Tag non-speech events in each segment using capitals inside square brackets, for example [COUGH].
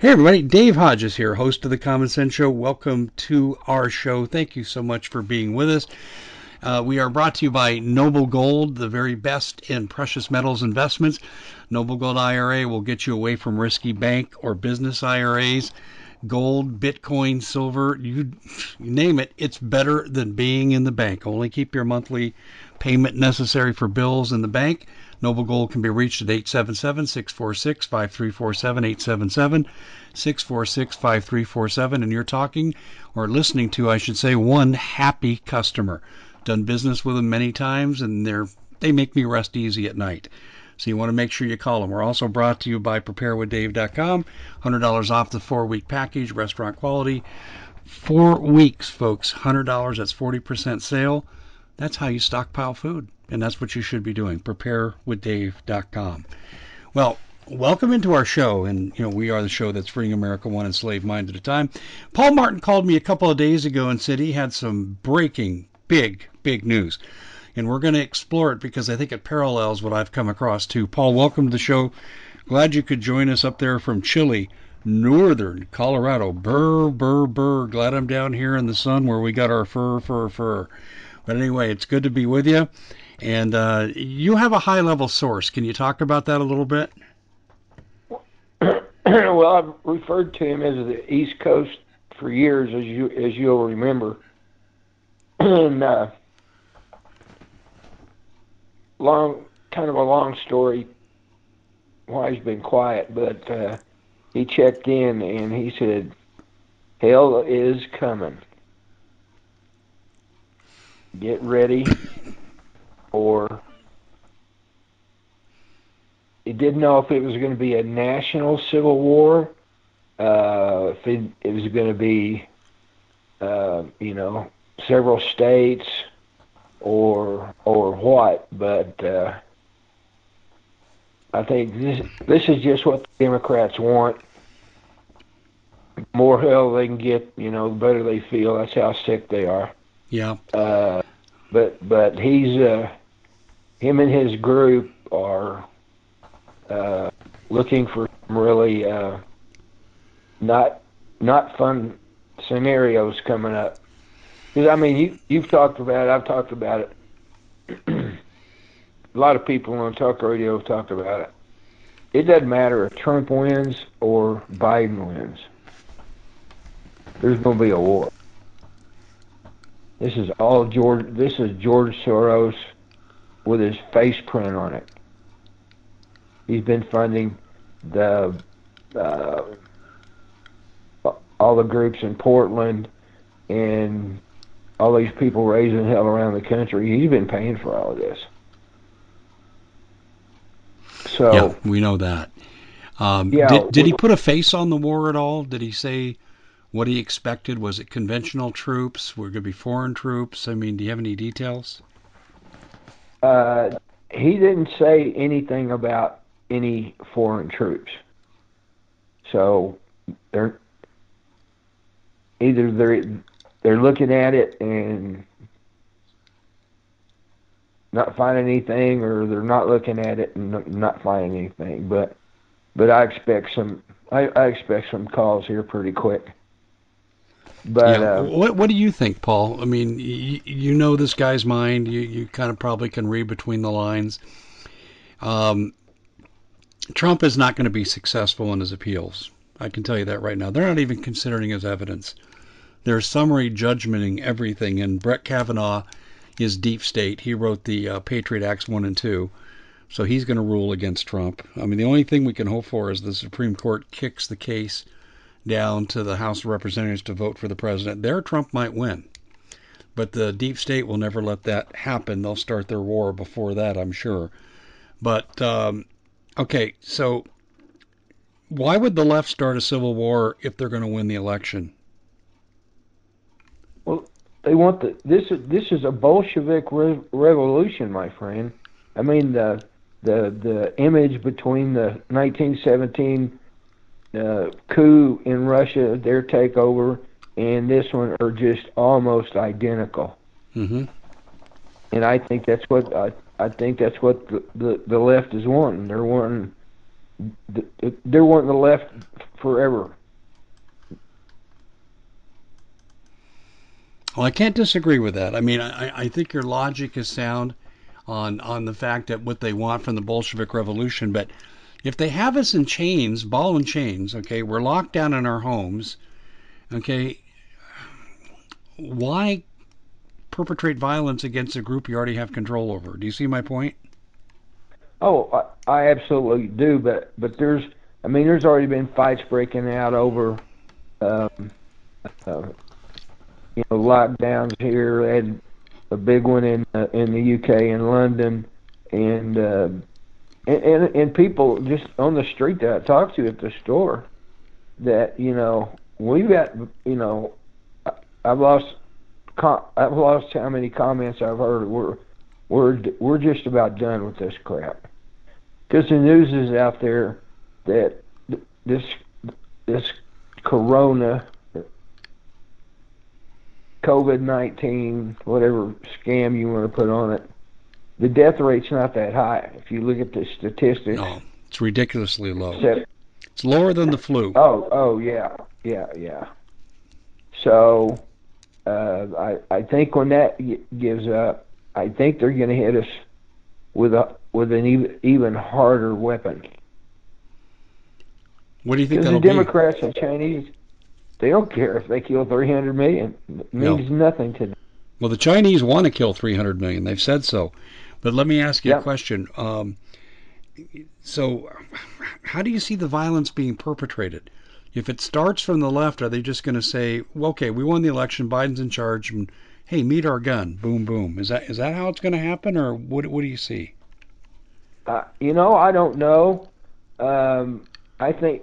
Hey, everybody. Dave Hodges here, host of The Common Sense Show. Welcome to our show. Thank you so much for being with us. Uh, we are brought to you by Noble Gold, the very best in precious metals investments. Noble Gold IRA will get you away from risky bank or business IRAs. Gold, Bitcoin, silver, you, you name it, it's better than being in the bank. Only keep your monthly payment necessary for bills in the bank. Noble Gold can be reached at 877 646 5347, 877 646 5347. And you're talking, or listening to, I should say, one happy customer. Done business with them many times, and they're they make me rest easy at night. So you want to make sure you call them. We're also brought to you by preparewithdave.com. $100 off the four week package, restaurant quality. Four weeks, folks. $100, that's 40% sale. That's how you stockpile food and that's what you should be doing. Preparewithdave.com. Well, welcome into our show, and you know we are the show that's freeing America one enslaved mind at a time. Paul Martin called me a couple of days ago and said he had some breaking, big, big news, and we're going to explore it because I think it parallels what I've come across too. Paul, welcome to the show. Glad you could join us up there from chilly, northern Colorado. Burr, burr, burr. Glad I'm down here in the sun where we got our fur, fur, fur. But anyway, it's good to be with you. And uh, you have a high level source. Can you talk about that a little bit? [CLEARS THROAT] well, I've referred to him as the East Coast for years, as you as you'll remember. [CLEARS THROAT] and uh, long, kind of a long story. Why he's been quiet, but uh, he checked in and he said, "Hell is coming. Get ready." or he didn't know if it was going to be a national civil war, uh, if it, it was going to be, uh, you know, several states, or or what. But uh, I think this this is just what the Democrats want. The more hell they can get, you know, the better they feel. That's how sick they are. Yeah. Uh, but but he's uh, him and his group are uh, looking for really uh, not not fun scenarios coming up. Because I mean, you you've talked about it. I've talked about it. [CLEARS THROAT] A lot of people on talk radio have talked about it. It doesn't matter if Trump wins or Biden wins. There's going to be a war. This is all George. This is George Soros with his face print on it. He's been funding the uh, all the groups in Portland and all these people raising hell around the country. He's been paying for all of this. So yeah, we know that. Um, yeah, did, did he put a face on the war at all? Did he say what he expected? Was it conventional troops? Were going to be foreign troops? I mean, do you have any details? Uh, he didn't say anything about any foreign troops. So they're either they're they're looking at it and not finding anything, or they're not looking at it and not finding anything. But but I expect some I, I expect some calls here pretty quick. But yeah. uh, what what do you think, Paul? I mean, you, you know this guy's mind. You you kind of probably can read between the lines. Um, Trump is not going to be successful in his appeals. I can tell you that right now. They're not even considering his evidence. They're summary judgmenting everything. And Brett Kavanaugh is deep state. He wrote the uh, Patriot Acts one and two. So he's going to rule against Trump. I mean, the only thing we can hope for is the Supreme Court kicks the case down to the House of Representatives to vote for the president, there Trump might win. But the deep state will never let that happen. They'll start their war before that, I'm sure. But, um, okay, so why would the left start a civil war if they're going to win the election? Well, they want the this is this is a Bolshevik re- revolution, my friend. I mean the the the image between the 1917 uh, coup in Russia, their takeover, and this one are just almost identical. Mm-hmm. And I think that's what I, I think that's what the, the the left is wanting. They're wanting they're wanting the left forever. Well, I can't disagree with that. I mean, I, I think your logic is sound on on the fact that what they want from the Bolshevik Revolution, but if they have us in chains, ball and chains, okay, we're locked down in our homes, okay, why perpetrate violence against a group you already have control over? Do you see my point? Oh, I, absolutely do, but but there's, I mean, there's already been fights breaking out over, um, uh, you know, lockdowns here. Had a big one in uh, in the UK in London, and, uh, and and and people just on the street that I talked to at the store, that you know we've got you know, I, I've lost, I've lost how many comments I've heard. We're we're we're just about done with this crap because the news is out there that this this corona COVID nineteen whatever scam you want to put on it, the death rate's not that high. If you look at the statistics, no, it's ridiculously low. Except, it's lower than the flu. Oh, oh yeah, yeah, yeah. So uh, I I think when that gives up, I think they're going to hit us with a with an even even harder weapon. What do you think? Because the Democrats be? and Chinese, they don't care if they kill 300 million. It means no. nothing to them. Well, the Chinese want to kill 300 million. They've said so. But let me ask you yep. a question. Um, so, how do you see the violence being perpetrated? If it starts from the left, are they just going to say, well, "Okay, we won the election. Biden's in charge," and hey, meet our gun, boom, boom? Is that is that how it's going to happen, or what? What do you see? Uh, you know, I don't know. Um, I think,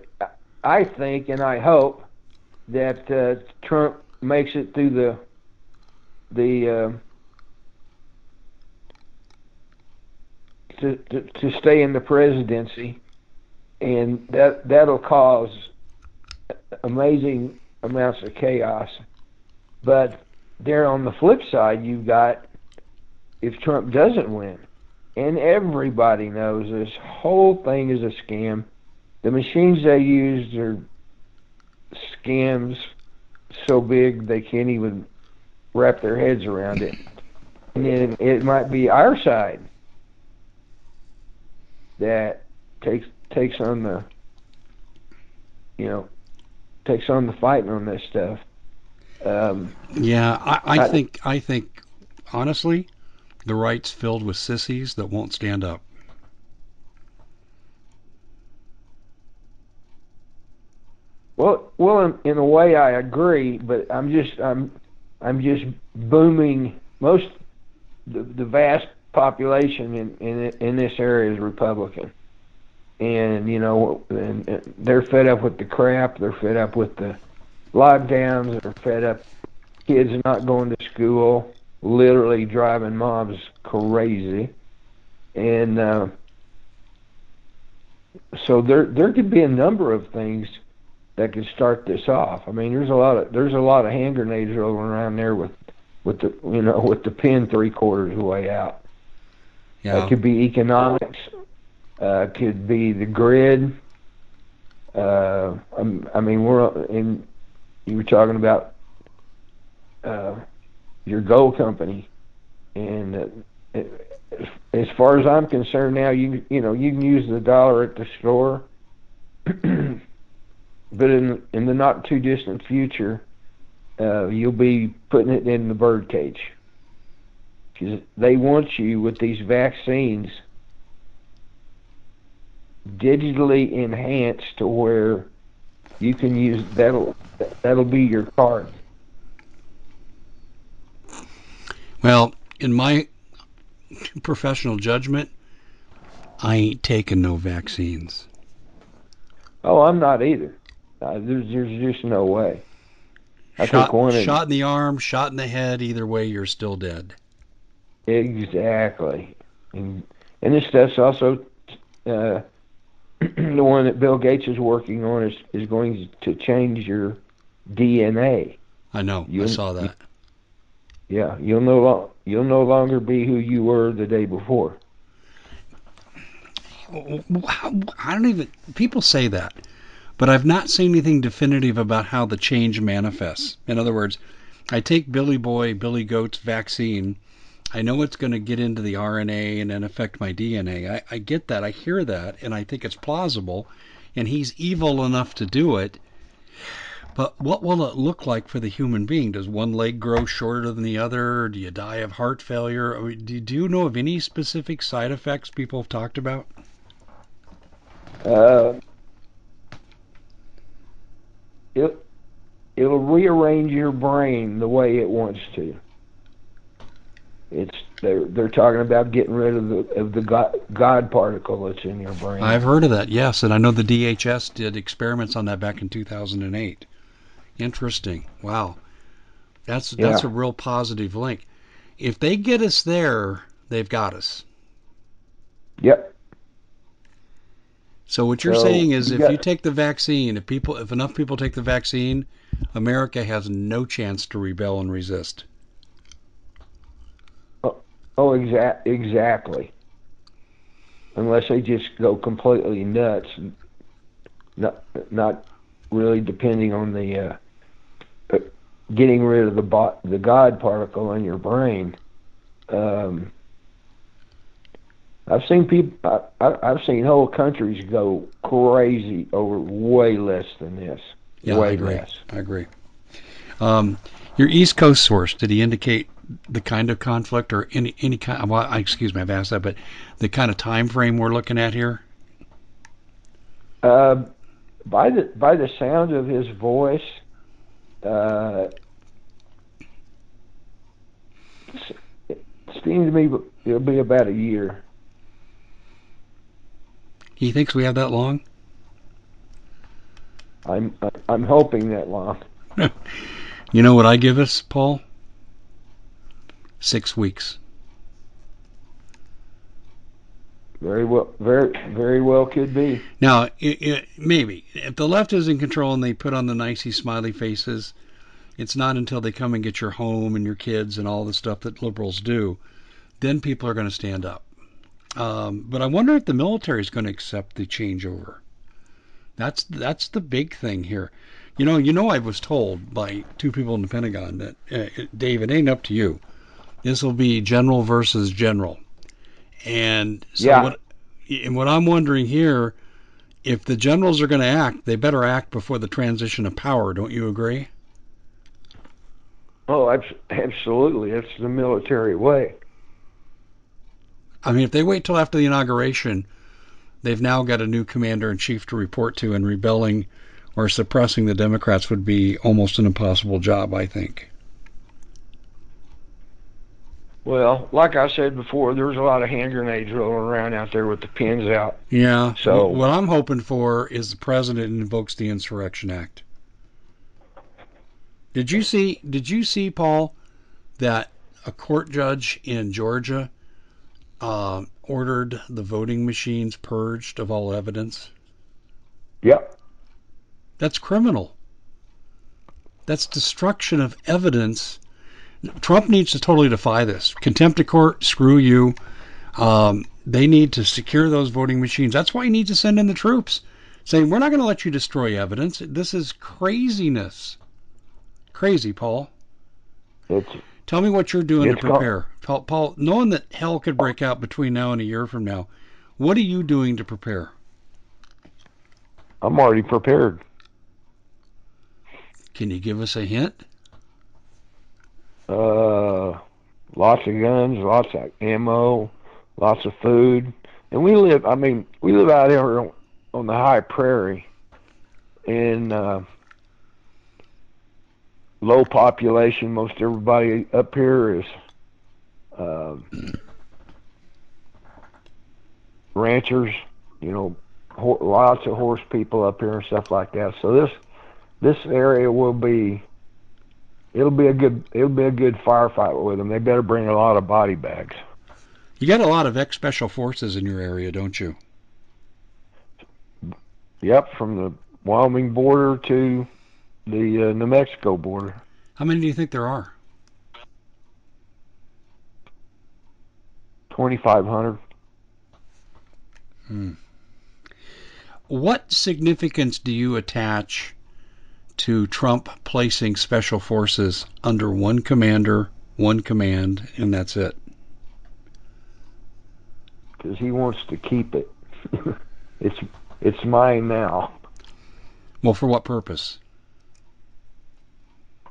I think, and I hope that uh, Trump makes it through the the to, to to stay in the presidency, and that that'll cause amazing amounts of chaos. But there on the flip side, you've got if Trump doesn't win, and everybody knows this whole thing is a scam. The machines they used are scams so big they can't even wrap their heads around it. And then it might be our side that takes takes on the you know takes on the fighting on this stuff. Um, yeah, I, I, I think I think honestly, the right's filled with sissies that won't stand up. Well, well, in, in a way, I agree, but I'm just I'm I'm just booming. Most the, the vast population in, in in this area is Republican, and you know, and, and they're fed up with the crap. They're fed up with the lockdowns. They're fed up kids not going to school literally driving moms crazy, and uh, so there there could be a number of things that could start this off. I mean, there's a lot of there's a lot of hand grenades rolling around there with with the you know with the pin three quarters way out. Yeah. It could be economics. Uh, could be the grid. Uh, I mean, we're in. You were talking about uh, your gold company, and uh, as far as I'm concerned now, you you know you can use the dollar at the store, [CLEARS THROAT] but in in the not too distant future, uh, you'll be putting it in the birdcage because they want you with these vaccines digitally enhanced to where you can use that'll that'll be your card Well, in my professional judgment, I ain't taking no vaccines. Oh, I'm not either. Uh, there's, there's just no way. I shot, one shot in the arm, shot in the head. Either way, you're still dead. Exactly, and and this stuff's also uh, [CLEARS THROAT] the one that Bill Gates is working on is is going to change your DNA. I know. You, I saw that. Yeah, you'll no lo- you'll no longer be who you were the day before. I don't even. People say that, but I've not seen anything definitive about how the change manifests. In other words, I take Billy Boy, Billy Goat's vaccine. I know it's going to get into the RNA and then affect my DNA. I, I get that. I hear that, and I think it's plausible. And he's evil enough to do it. But what will it look like for the human being? Does one leg grow shorter than the other? Do you die of heart failure? I mean, do, do you know of any specific side effects people have talked about? Uh, it, it'll rearrange your brain the way it wants to. It's they're they're talking about getting rid of the of the God, God particle that's in your brain. I've heard of that, yes, and I know the DHS did experiments on that back in 2008. Interesting. Wow, that's that's a real positive link. If they get us there, they've got us. Yep. So what you're So, saying is, if you take the vaccine, if people, if enough people take the vaccine, America has no chance to rebel and resist. Oh, exact exactly. Unless they just go completely nuts, not not really depending on the uh, uh, getting rid of the bo- the God particle in your brain. Um, I've seen people. I, I, I've seen whole countries go crazy over way less than this. Yeah, way I agree. less. I agree. Um, your East Coast source did he indicate the kind of conflict or any any kind? Well, excuse me, I've asked that, but the kind of time frame we're looking at here. Uh, by the by the sound of his voice, uh, it seems to me it'll be about a year. He thinks we have that long. I'm I'm hoping that long. [LAUGHS] You know what I give us, Paul? Six weeks. Very well, very very well could be. Now, it, it, maybe if the left is in control and they put on the nicey smiley faces, it's not until they come and get your home and your kids and all the stuff that liberals do, then people are going to stand up. Um, but I wonder if the military is going to accept the changeover. That's that's the big thing here. You know, you know, I was told by two people in the Pentagon that uh, Dave, it ain't up to you. This will be general versus general, and so Yeah. what? And what I'm wondering here, if the generals are going to act, they better act before the transition of power. Don't you agree? Oh, absolutely. That's the military way. I mean, if they wait till after the inauguration, they've now got a new commander in chief to report to, and rebelling or suppressing the Democrats would be almost an impossible job, I think. Well, like I said before, there's a lot of hand grenades rolling around out there with the pins out. Yeah. So- what I'm hoping for is the president invokes the Insurrection Act. Did you see? Did you see, Paul, that a court judge in Georgia uh, ordered the voting machines purged of all evidence? Yep. That's criminal. That's destruction of evidence. Trump needs to totally defy this. Contempt of court, screw you. Um, they need to secure those voting machines. That's why you need to send in the troops, saying, we're not going to let you destroy evidence. This is craziness. Crazy, Paul. It's Tell me what you're doing to prepare. Paul, Paul, knowing that hell could break out between now and a year from now, what are you doing to prepare? I'm already prepared. Can you give us a hint? Uh, lots of guns, lots of ammo, lots of food, and we live. I mean, we live out here on, the high prairie, and uh, low population. Most everybody up here is uh, ranchers. You know, ho- lots of horse people up here and stuff like that. So this this area will be it'll be a good it'll be a good firefight with them. They better bring a lot of body bags. You got a lot of ex special forces in your area, don't you? Yep, from the Wyoming border to the uh, New Mexico border. How many do you think there are? Twenty five hundred. Hmm. what significance do you attach to Trump placing special forces under one commander, one command, and that's it? Because he wants to keep it. [LAUGHS] it's it's mine now. Well, for what purpose?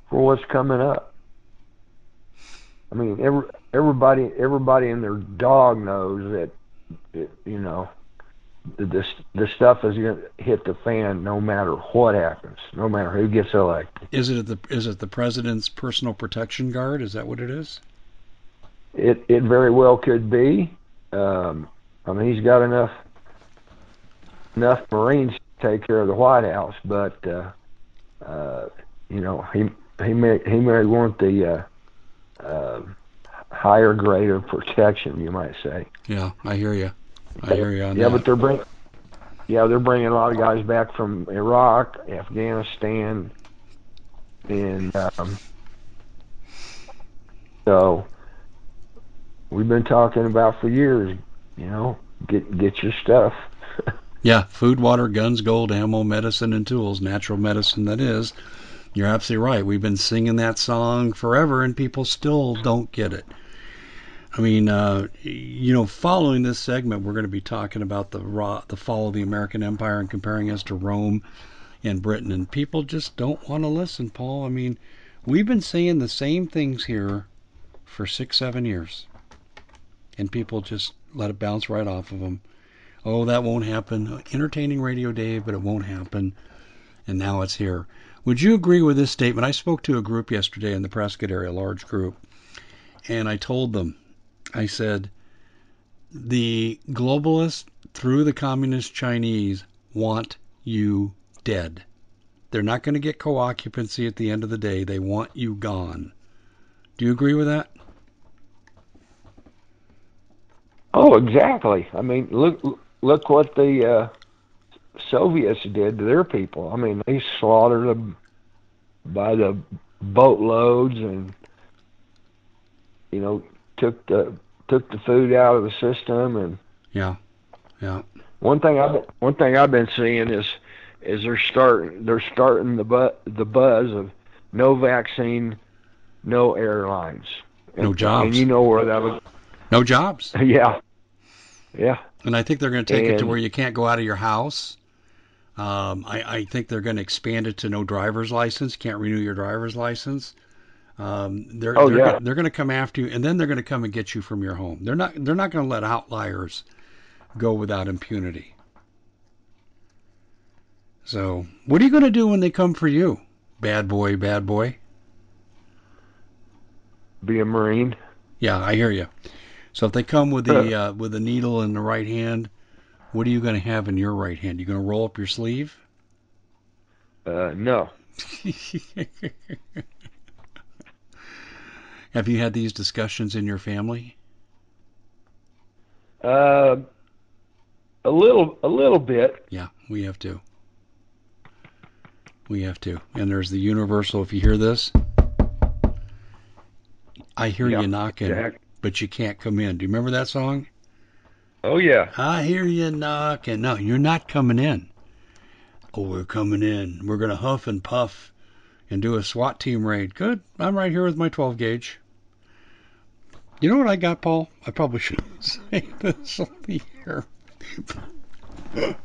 For what's coming up. I mean, every, everybody everybody and their dog knows that, it, you know, this the stuff is going to hit the fan no matter what happens, no matter who gets elected. Is it the is it the president's personal protection guard? Is that what it is? It it very well could be. Um, I mean, he's got enough enough Marines to take care of the White House, but uh, uh, you know, he he may he may want the uh, uh, higher grade of protection, you might say. Yeah, I hear you. I hear you on yeah, that. but they're bring, yeah, they're bringing a lot of guys back from Iraq, Afghanistan, and um, so we've been talking about for years. You know, get get your stuff. [LAUGHS] Yeah, food, water, guns, gold, ammo, medicine, and tools. Natural medicine, that is. You're absolutely right. We've been singing that song forever, and people still don't get it. I mean, uh, you know, following this segment, we're going to be talking about the the fall of the American Empire and comparing us to Rome and Britain, and people just don't want to listen, Paul. I mean, we've been saying the same things here for six, seven years, and people just let it bounce right off of them. Oh, that won't happen. Entertaining radio, Dave, but it won't happen. And now it's here. Would you agree with this statement? I spoke to a group yesterday in the Prescott area, a large group, and I told them, I said, the globalists through the communist Chinese want you dead. They're not going to get co occupancy at the end of the day. They want you gone. Do you agree with that? Oh, exactly. I mean, look look what the uh, Soviets did to their people. I mean, they slaughtered them by the boatloads, and you know, took the took the food out of the system. And Yeah. Yeah. one thing I've been, one thing I've been seeing is is they're starting they're starting the bu- the buzz of no vaccine, no airlines, No jobs. And you know where that was? No jobs. [LAUGHS] Yeah, yeah. And I think they're going to take it to where you can't go out of your house. Um, I, I think they're going to expand it to no driver's license. Can't renew your driver's license. Um, they're Oh, they're, yeah. they're going to come after you, and then they're going to come and get you from your home. They're not they're not going to let outliers go without impunity. So, what are you going to do when they come for you, bad boy, bad boy? Be a marine. Yeah, I hear you. So if they come with the uh, with the needle in the right hand, what are you going to have in your right hand? You going to roll up your sleeve? Uh, no. [LAUGHS] Have you had these discussions in your family? Uh, a little, a little bit. Yeah, we have to. We have to. And there's the universal. If you hear this, I hear Yeah, you knocking, Jack. but you can't come in. Do you remember that song? Oh yeah. I hear you knocking. No, you're not coming in. Oh, we're coming in. We're going to huff and puff and do a SWAT team raid. Good. I'm right here with my 12 gauge. You know what I got, Paul? I probably shouldn't [LAUGHS] say this on the air. [LAUGHS]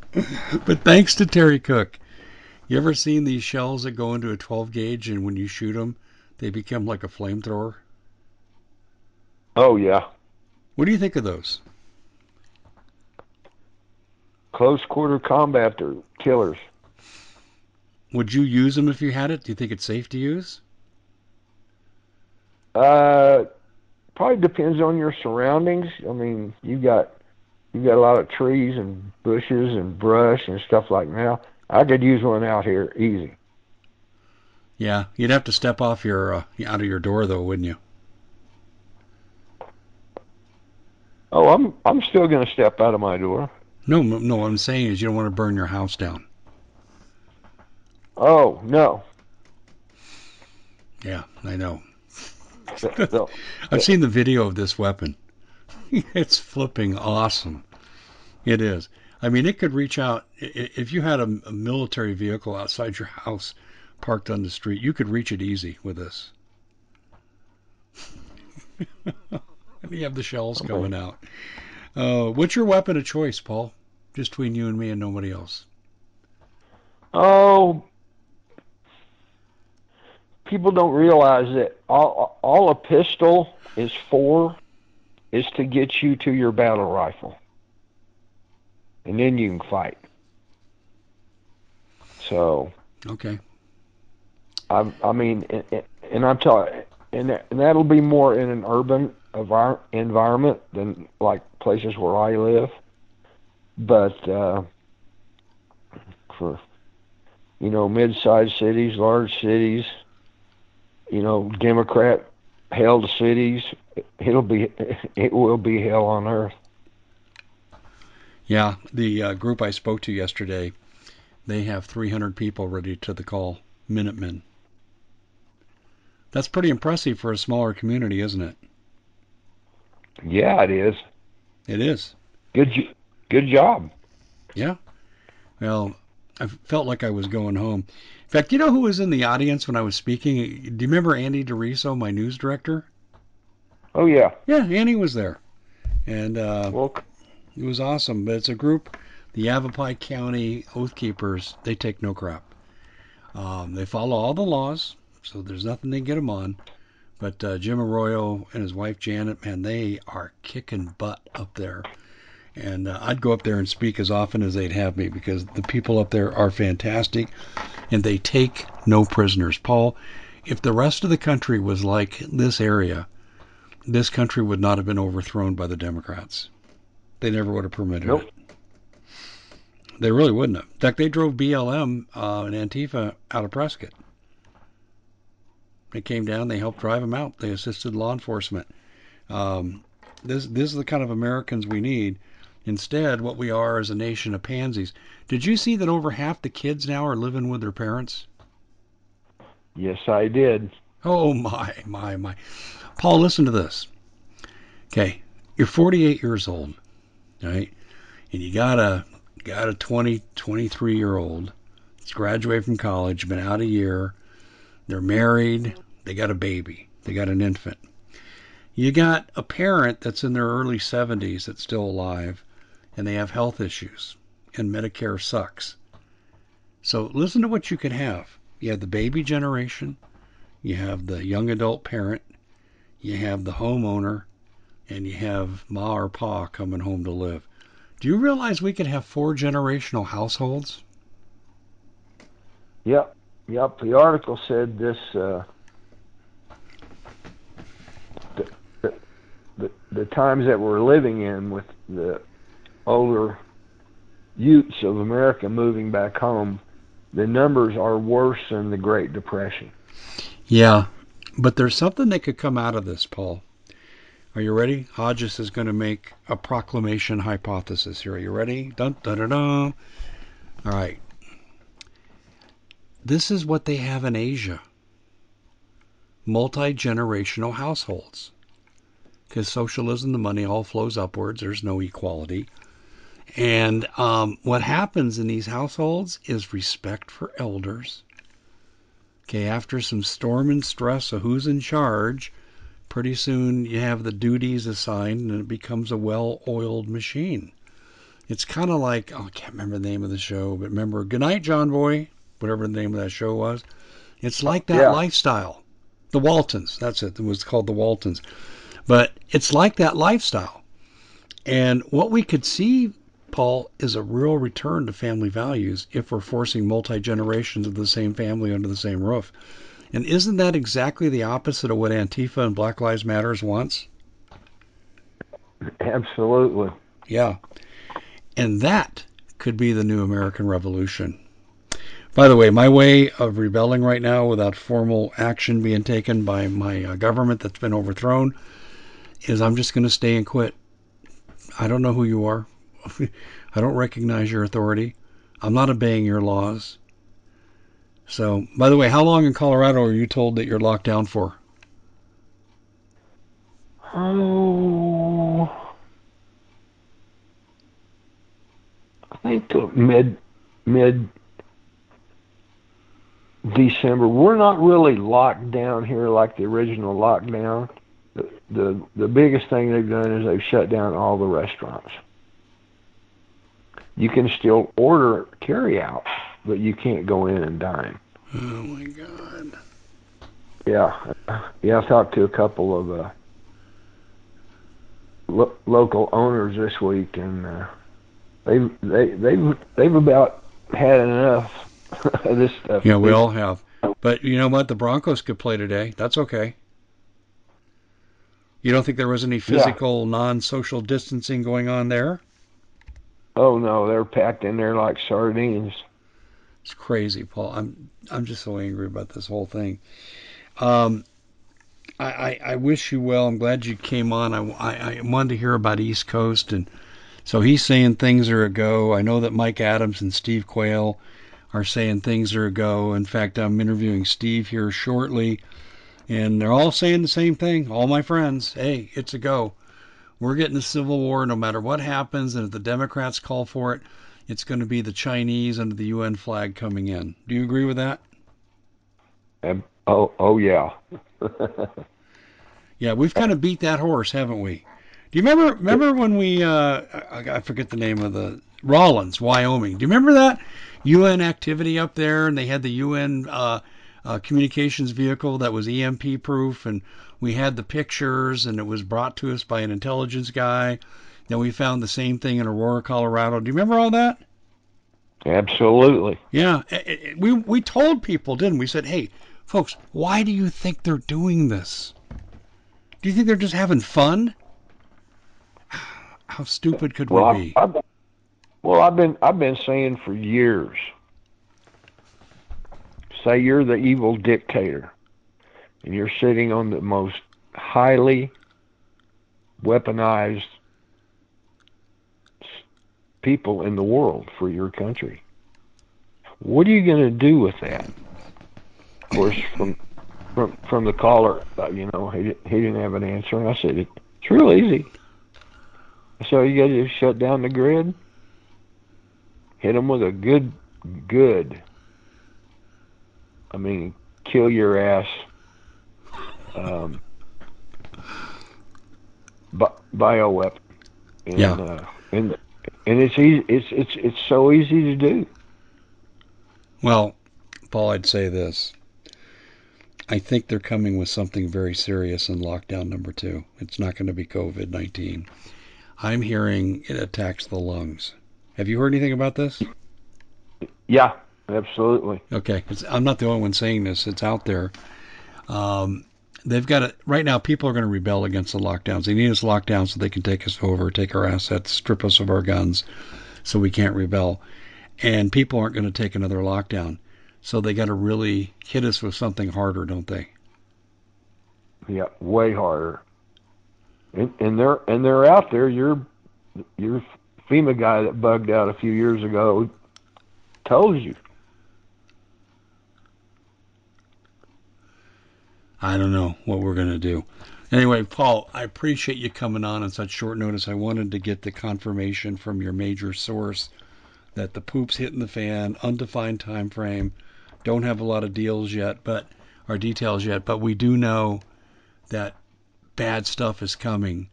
but thanks to Terry Cook. You ever seen these shells that go into a 12 gauge and when you shoot them, they become like a flamethrower? Oh yeah. What do you think of those? Close quarter combat or killers. Would you use them if you had it? Do you think it's safe to use? Uh, probably depends on your surroundings. I mean, you got you got a lot of trees and bushes and brush and stuff like that. I could use one out here easy. Yeah, you'd have to step off your uh, out of your door though, wouldn't you? Oh, I'm I'm still gonna step out of my door. No, no. What I'm saying is you don't want to burn your house down. Oh no. Yeah, I know. I've seen the video of this weapon. [LAUGHS] it's flipping awesome. It is. I mean, it could reach out. If you had a, a military vehicle outside your house parked on the street, you could reach it easy with this. [LAUGHS] and you have the shells coming out. Uh, what's your weapon of choice, Paul? Just between you and me and nobody else. Oh, people don't realize that all, all a pistol is for is to get you to your battle rifle. And then you can fight. So. Okay. I, I mean, and I'm telling, and that'll be more in an urban environment than like places where I live. But uh, for you know mid-sized cities, large cities, you know Democrat held cities, it'll be it will be hell on earth. Yeah, the uh, group I spoke to yesterday, they have 300 people ready to the call, Minutemen. That's pretty impressive for a smaller community, isn't it? Yeah, it is. It is. Good, good job. Yeah. Well, I felt like I was going home. In fact, you know who was in the audience when I was speaking? Do you remember Andy DeRiso, my news director? Oh yeah. Yeah, Andy was there, and uh, well, it was awesome. But it's a group, the Yavapai County Oath Keepers. They take no crap. Um, they follow all the laws, so there's nothing they get them on. But uh, Jim Arroyo and his wife Janet, man, they are kicking butt up there. And uh, I'd go up there and speak as often as they'd have me because the people up there are fantastic and they take no prisoners. Paul, if the rest of the country was like this area, this country would not have been overthrown by the Democrats. They never would have permitted nope. it. They really wouldn't have. In fact, they drove BLM uh, and Antifa out of Prescott. They came down. They helped drive them out. They assisted law enforcement. Um, this this is the kind of Americans we need. Instead, what we are is a nation of pansies. Did you see that over half the kids now are living with their parents? Yes, I did. Oh my my my. Paul, listen to this. Okay, you're 48 years old, right? And you got a got a 20 23 year old. He's graduated from college, been out a year they're married. They got a baby. They got an infant. You got a parent that's in their early 70s that's still alive and they have health issues and Medicare sucks. So listen to what you could have. You have the baby generation, you have the young adult parent, you have the homeowner, and you have ma or pa coming home to live. Do you realize we could have four generational households? Yep. Yep, the article said this. Uh, the, the, the, the times that we're living in with the older youths of America moving back home, the numbers are worse than the Great Depression. Yeah, but there's something that could come out of this, Paul. Are you ready? Hodges is going to make a proclamation hypothesis here. Are you ready? Dun dun dun dun. All right. This is what they have in Asia multi generational households. Because socialism, the money all flows upwards, there's no equality. And um, what happens in these households is respect for elders. Okay, after some storm and stress of who's in charge, pretty soon you have the duties assigned and it becomes a well oiled machine. It's kind of like, oh, I can't remember the name of the show, but remember Good Night, John Boy? whatever the name of that show was. It's like that yeah. lifestyle. The Waltons, that's it. It was called the Waltons. But it's like that lifestyle. And what we could see, Paul, is a real return to family values if we're forcing multi generations of the same family under the same roof. And isn't that exactly the opposite of what Antifa and Black Lives Matters wants? Absolutely. Yeah. And that could be the new American Revolution. By the way, my way of rebelling right now without formal action being taken by my uh, government that's been overthrown is I'm just going to stay and quit. I don't know who you are. [LAUGHS] I don't recognize your authority. I'm not obeying your laws. So, by the way, how long in Colorado are you told that you're locked down for? Oh, I think mid mid December. We're not really locked down here like the original lockdown. The, the the biggest thing they've done is they've shut down all the restaurants. You can still order carry out, but you can't go in and dine. Oh my God. Yeah, yeah. I've talked to a couple of uh, lo- local owners this week, and uh, they've they they've they've about had enough [LAUGHS] of this stuff. Yeah, we all have. But you know what? The Broncos could play today. That's okay. You don't think there was any physical, non-social distancing going on there? Oh no, they're packed in there like sardines. It's crazy, Paul. I'm I'm just so angry about this whole thing. Um, I, I, I wish you well. I'm glad you came on. I, I, I wanted to hear about East Coast, and so he's saying things are a go. I know that Mike Adams and Steve Quayle are saying things are a go. In fact, I'm interviewing Steve here shortly, and they're all saying the same thing. All my friends, hey, it's a go. We're getting a civil war no matter what happens, and if the Democrats call for it, it's going to be the Chinese under the UN flag coming in. Do you agree with that? And, oh, oh yeah. [LAUGHS] yeah, we've kind of beat that horse, haven't we? Do you remember? Remember when we? Uh, I, I forget the name of the Rawlins, Wyoming. Do you remember that UN activity up there? And they had the UN uh, uh, communications vehicle that was EMP proof, and we had the pictures, and it was brought to us by an intelligence guy. Then we found the same thing in Aurora, Colorado. Do you remember all that? Absolutely. Yeah, it, it, we we told people, didn't we? we? Said, hey, folks, why do you think they're doing this? Do you think they're just having fun? How stupid could well, we be? I've, I've, well, I've been I've been saying for years. Say you're the evil dictator, and you're sitting on the most highly weaponized people in the world for your country. What are you going to do with that? Of course, from from from the caller, uh, you know, he he didn't have an answer, and I said it's real easy. So you got to shut down the grid, hit them with a good, good. I mean, kill your ass. Um, bio weapon. And, yeah. Uh, and and it's easy. It's it's it's so easy to do. Well, Paul, I'd say this. I think they're coming with something very serious in lockdown number two. It's not going to be COVID 19. I'm hearing it attacks the lungs. Have you heard anything about this? Yeah, absolutely. Okay, I'm not the only one saying this. It's out there. Um, they've got it right now. People are going to rebel against the lockdowns. They need us locked down so they can take us over, take our assets, strip us of our guns, so we can't rebel. And people aren't going to take another lockdown, so they got to really hit us with something harder, don't they? Yeah, way harder. And, and they're and they're out there. Your your FEMA guy that bugged out a few years ago told you I don't know what we're going to do. Anyway, Paul, I appreciate you coming on on such short notice. I wanted to get the confirmation from your major source that the poop's hitting the fan, undefined time frame. Don't have a lot of deals yet, but or details yet, but we do know that bad stuff is coming.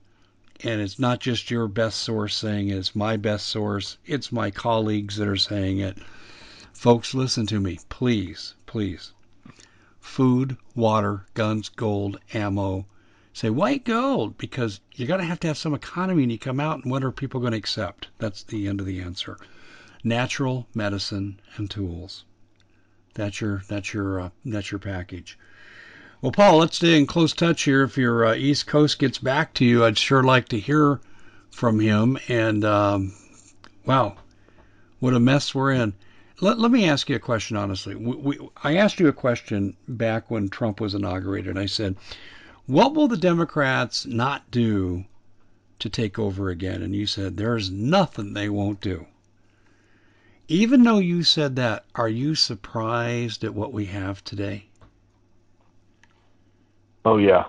And it's not just your best source saying it, it's my best source. It's my colleagues that are saying it. Folks, listen to me, please, please food, water, guns, gold, ammo. Say white gold because you're going to have to have some economy and you come out and what are people going to accept? That's the end of the answer. Natural medicine and tools. That's your that's your uh, that's your package. Well, Paul, let's stay in close touch here. If your uh, East Coast gets back to you, I'd sure like to hear from him. And um, wow, what a mess we're in. Let, let me ask you a question honestly. We, we, I asked you a question back when Trump was inaugurated. I said, What will the Democrats not do to take over again? And you said, There's nothing they won't do. Even though you said that, are you surprised at what we have today? Oh yeah,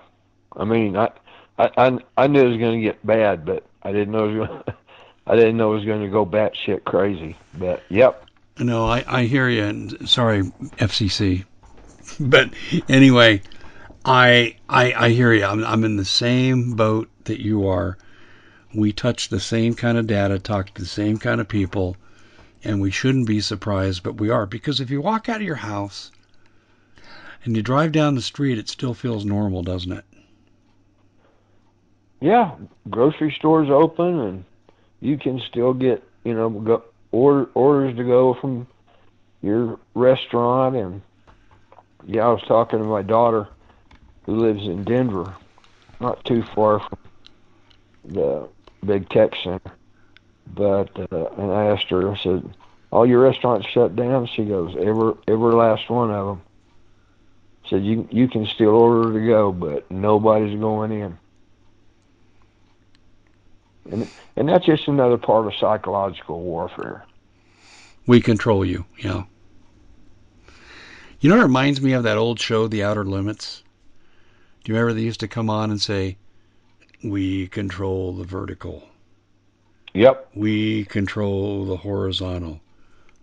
I mean, I I I, knew it was going to get bad, but I didn't know it was going. [LAUGHS] I didn't know it was going to go batshit crazy. But yep. No, I, I hear you. And sorry, FCC. But anyway, I I, I hear you. I'm, I'm in the same boat that you are. We touch the same kind of data, talk to the same kind of people, and we shouldn't be surprised, but we are. Because if you walk out of your house and you drive down the street, it still feels normal, doesn't it? Yeah, grocery stores open, and you can still get you know go, order, orders to go from your restaurant. And yeah, I was talking to my daughter who lives in Denver, not too far from the big tech center. But uh, and I asked her, I said, "All your restaurants shut down?" She goes, "Every every last one of them." Said you you can still order to go, but nobody's going in. And and that's just another part of psychological warfare. We control you, yeah. You know, it reminds me of that old show, The Outer Limits. Do you remember they used to come on and say, "We control the vertical." Yep. We control the horizontal.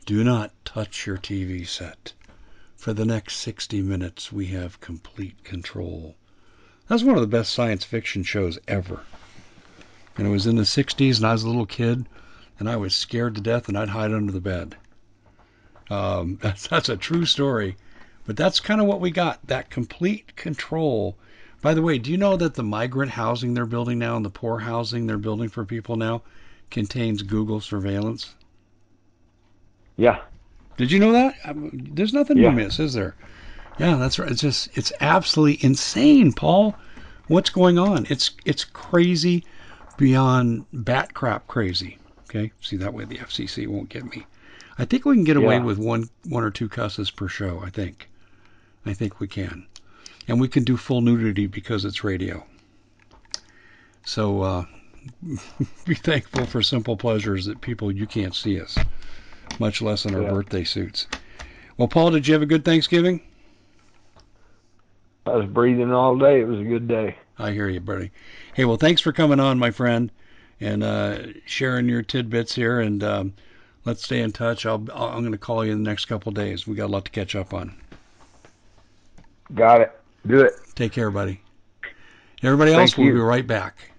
Do not touch your TV set. For the next 60 minutes, we have complete control. That's one of the best science fiction shows ever. And it was in the 60s, and I was a little kid, and I was scared to death, and I'd hide under the bed. Um, [LAUGHS] that's, that's a true story. But that's kind of what we got that complete control. By the way, do you know that the migrant housing they're building now and the poor housing they're building for people now contains Google surveillance? Yeah. Did you know that? There's nothing yeah. to miss, is there? Yeah, that's right. It's just it's absolutely insane, Paul. What's going on? It's it's crazy beyond bat crap crazy. Okay, see that way the FCC won't get me. I think we can get away Yeah. with one one or two cusses per show. I think, I think we can, and we can do full nudity because it's radio. So uh, [LAUGHS] be thankful for simple pleasures that people you can't see us, much less in our Yeah. birthday suits. Well, Paul, did you have a good Thanksgiving? I was breathing all day. It was a good day. I hear you, buddy. Hey, well, thanks for coming on, my friend, and uh, sharing your tidbits here. And um, let's stay in touch. I'll, I'll I'm going to call you in the next couple of days. We got a lot to catch up on. Got it. Do it. Take care, buddy. Everybody Thank else, we'll be right back.